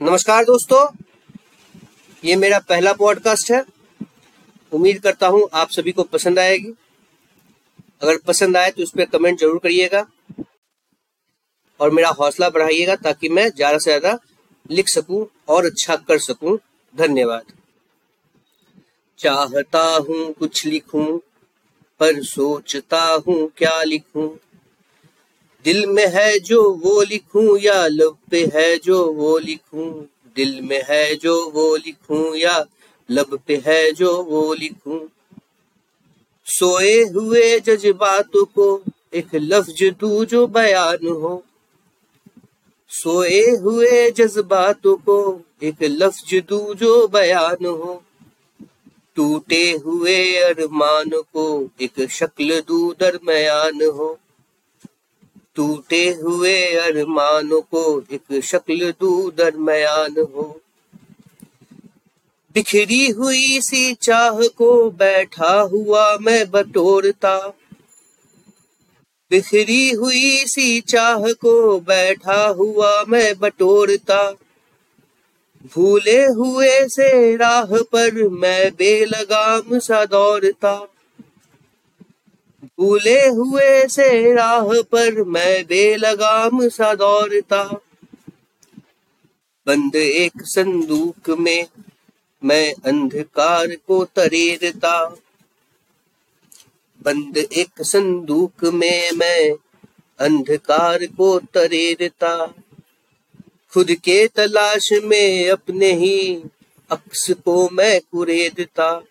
नमस्कार दोस्तों, ये मेरा पहला पॉडकास्ट है। उम्मीद करता हूँ आप सभी को पसंद आएगी। अगर पसंद आए तो उस पर कमेंट ज़रूर करिएगा और मेरा हौसला बढ़ाइएगा ताकि मैं ज़्यादा से ज़्यादा लिख सकूँ और अच्छा कर सकूँ। धन्यवाद। चाहता हूँ कुछ लिखूं, पर सोचता हूँ क्या लिखूं। दिल में है जो वो लिखूं या लब पे है जो वो लिखूं? दिल में है जो वो लिखूं या लब पे है जो वो लिखूं? सोए हुए जज्बातों को एक लफ्ज दू जो बयान हो। सोए हुए जज्बातों को एक लफ्ज दू जो बयान हो। टूटे हुए अरमान को एक शक्ल दू दरमयान हो। टूटे हुए अरमानों को एक शक्ल दू दरमयान हो। बिखरी हुई सी चाह को बैठा हुआ मैं बटोरता। बिखरी हुई सी चाह को बैठा हुआ मैं बटोरता। भूले हुए से राह पर मैं बेलगाम सा दौड़ता। भूले हुए से राह पर मैं बेलगाम सा दौड़ता। बंद एक संदूक में मैं अंधकार को तरेरता। बंद एक संदूक में मैं अंधकार को तरेरता। खुद के तलाश में अपने ही अक्स को मैं कुरेदता।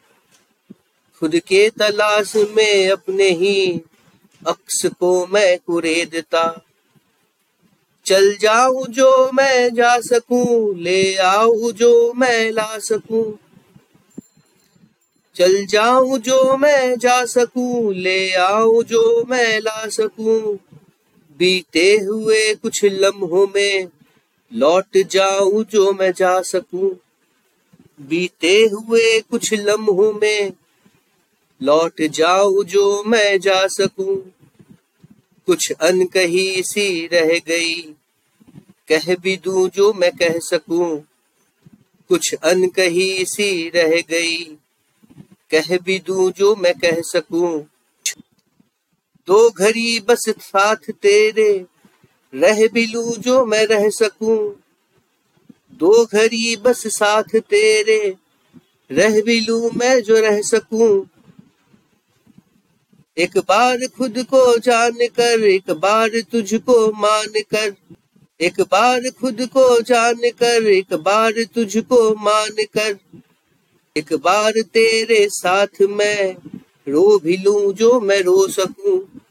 खुद के तलाश में अपने ही अक्स को मैं कुरेदता। चल जाऊँ जो मैं जा सकूँ, ले आऊँ जो मैं ला सकूँ। चल जाऊँ जो मैं जा सकूँ, ले आऊँ जो मैं ला सकूँ। बीते हुए कुछ लम्हों में लौट जाऊँ जो मैं जा सकूँ। बीते हुए कुछ लम्हों में लौट जाऊँ जो मैं जा सकूँ। कुछ अनकही सी रह गई, कह भी दू जो मैं कह सकूँ। कुछ अनकही सी रह गई, कह भी दू जो मैं कह सकूँ। दो घड़ी बस साथ तेरे, रह भी लू जो मैं रह सकूँ। दो घड़ी बस साथ तेरे, रह भी लू मैं जो रह सकूँ। एक बार खुद को जान कर एक बार तुझको मान कर एक बार खुद को जान कर एक बार तुझको मान कर एक बार तेरे साथ मैं रो भी लू, जो मैं रो सकूँ।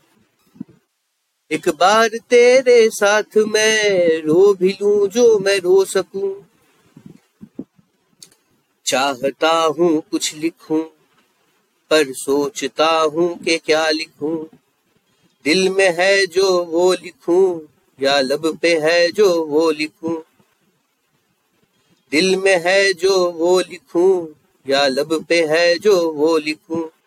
एक बार तेरे साथ मैं रो भी लू, जो मैं रो सकूँ। चाहता हूँ कुछ लिखूं। पर सोचता हूँ कि क्या लिखूं। दिल में है जो वो लिखूं, या लब पे है जो वो लिखूं। दिल में है जो वो लिखूं, या लब पे है जो वो लिखूं।